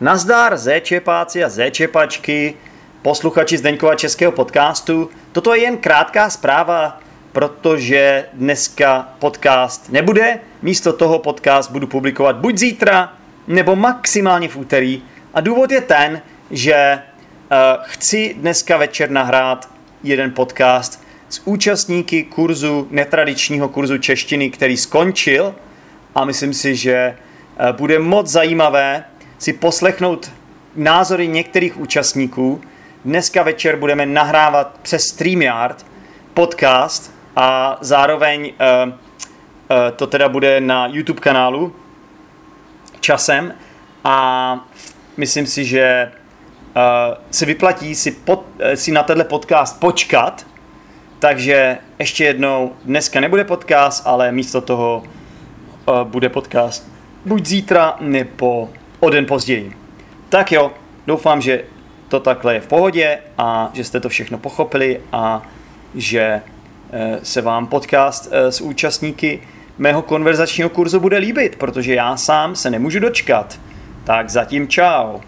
Nazdar zéčepáci a zéčepačky, posluchači Zdeňkova českého podcastu. Toto je jen krátká zpráva, protože dneska podcast nebude. Místo toho podcast budu publikovat buď zítra, nebo maximálně v úterý. A důvod je ten, že uh, chci dneska večer nahrát jeden podcast s účastníky kurzu, netradičního kurzu češtiny, který skončil a myslím si, že uh, bude moc zajímavé si poslechnout názory některých účastníků. Dneska večer budeme nahrávat přes StreamYard podcast a zároveň uh, uh, to teda bude na YouTube kanálu časem a myslím si, že uh, se vyplatí si, pod, uh, si na tenhle podcast počkat, takže ještě jednou, dneska nebude podcast, ale místo toho uh, bude podcast buď zítra nebo o den později. Tak jo, doufám, že to takhle je v pohodě a že jste to všechno pochopili a že se vám podcast s účastníky mého konverzačního kurzu bude líbit, protože já sám se nemůžu dočkat. Tak zatím čau.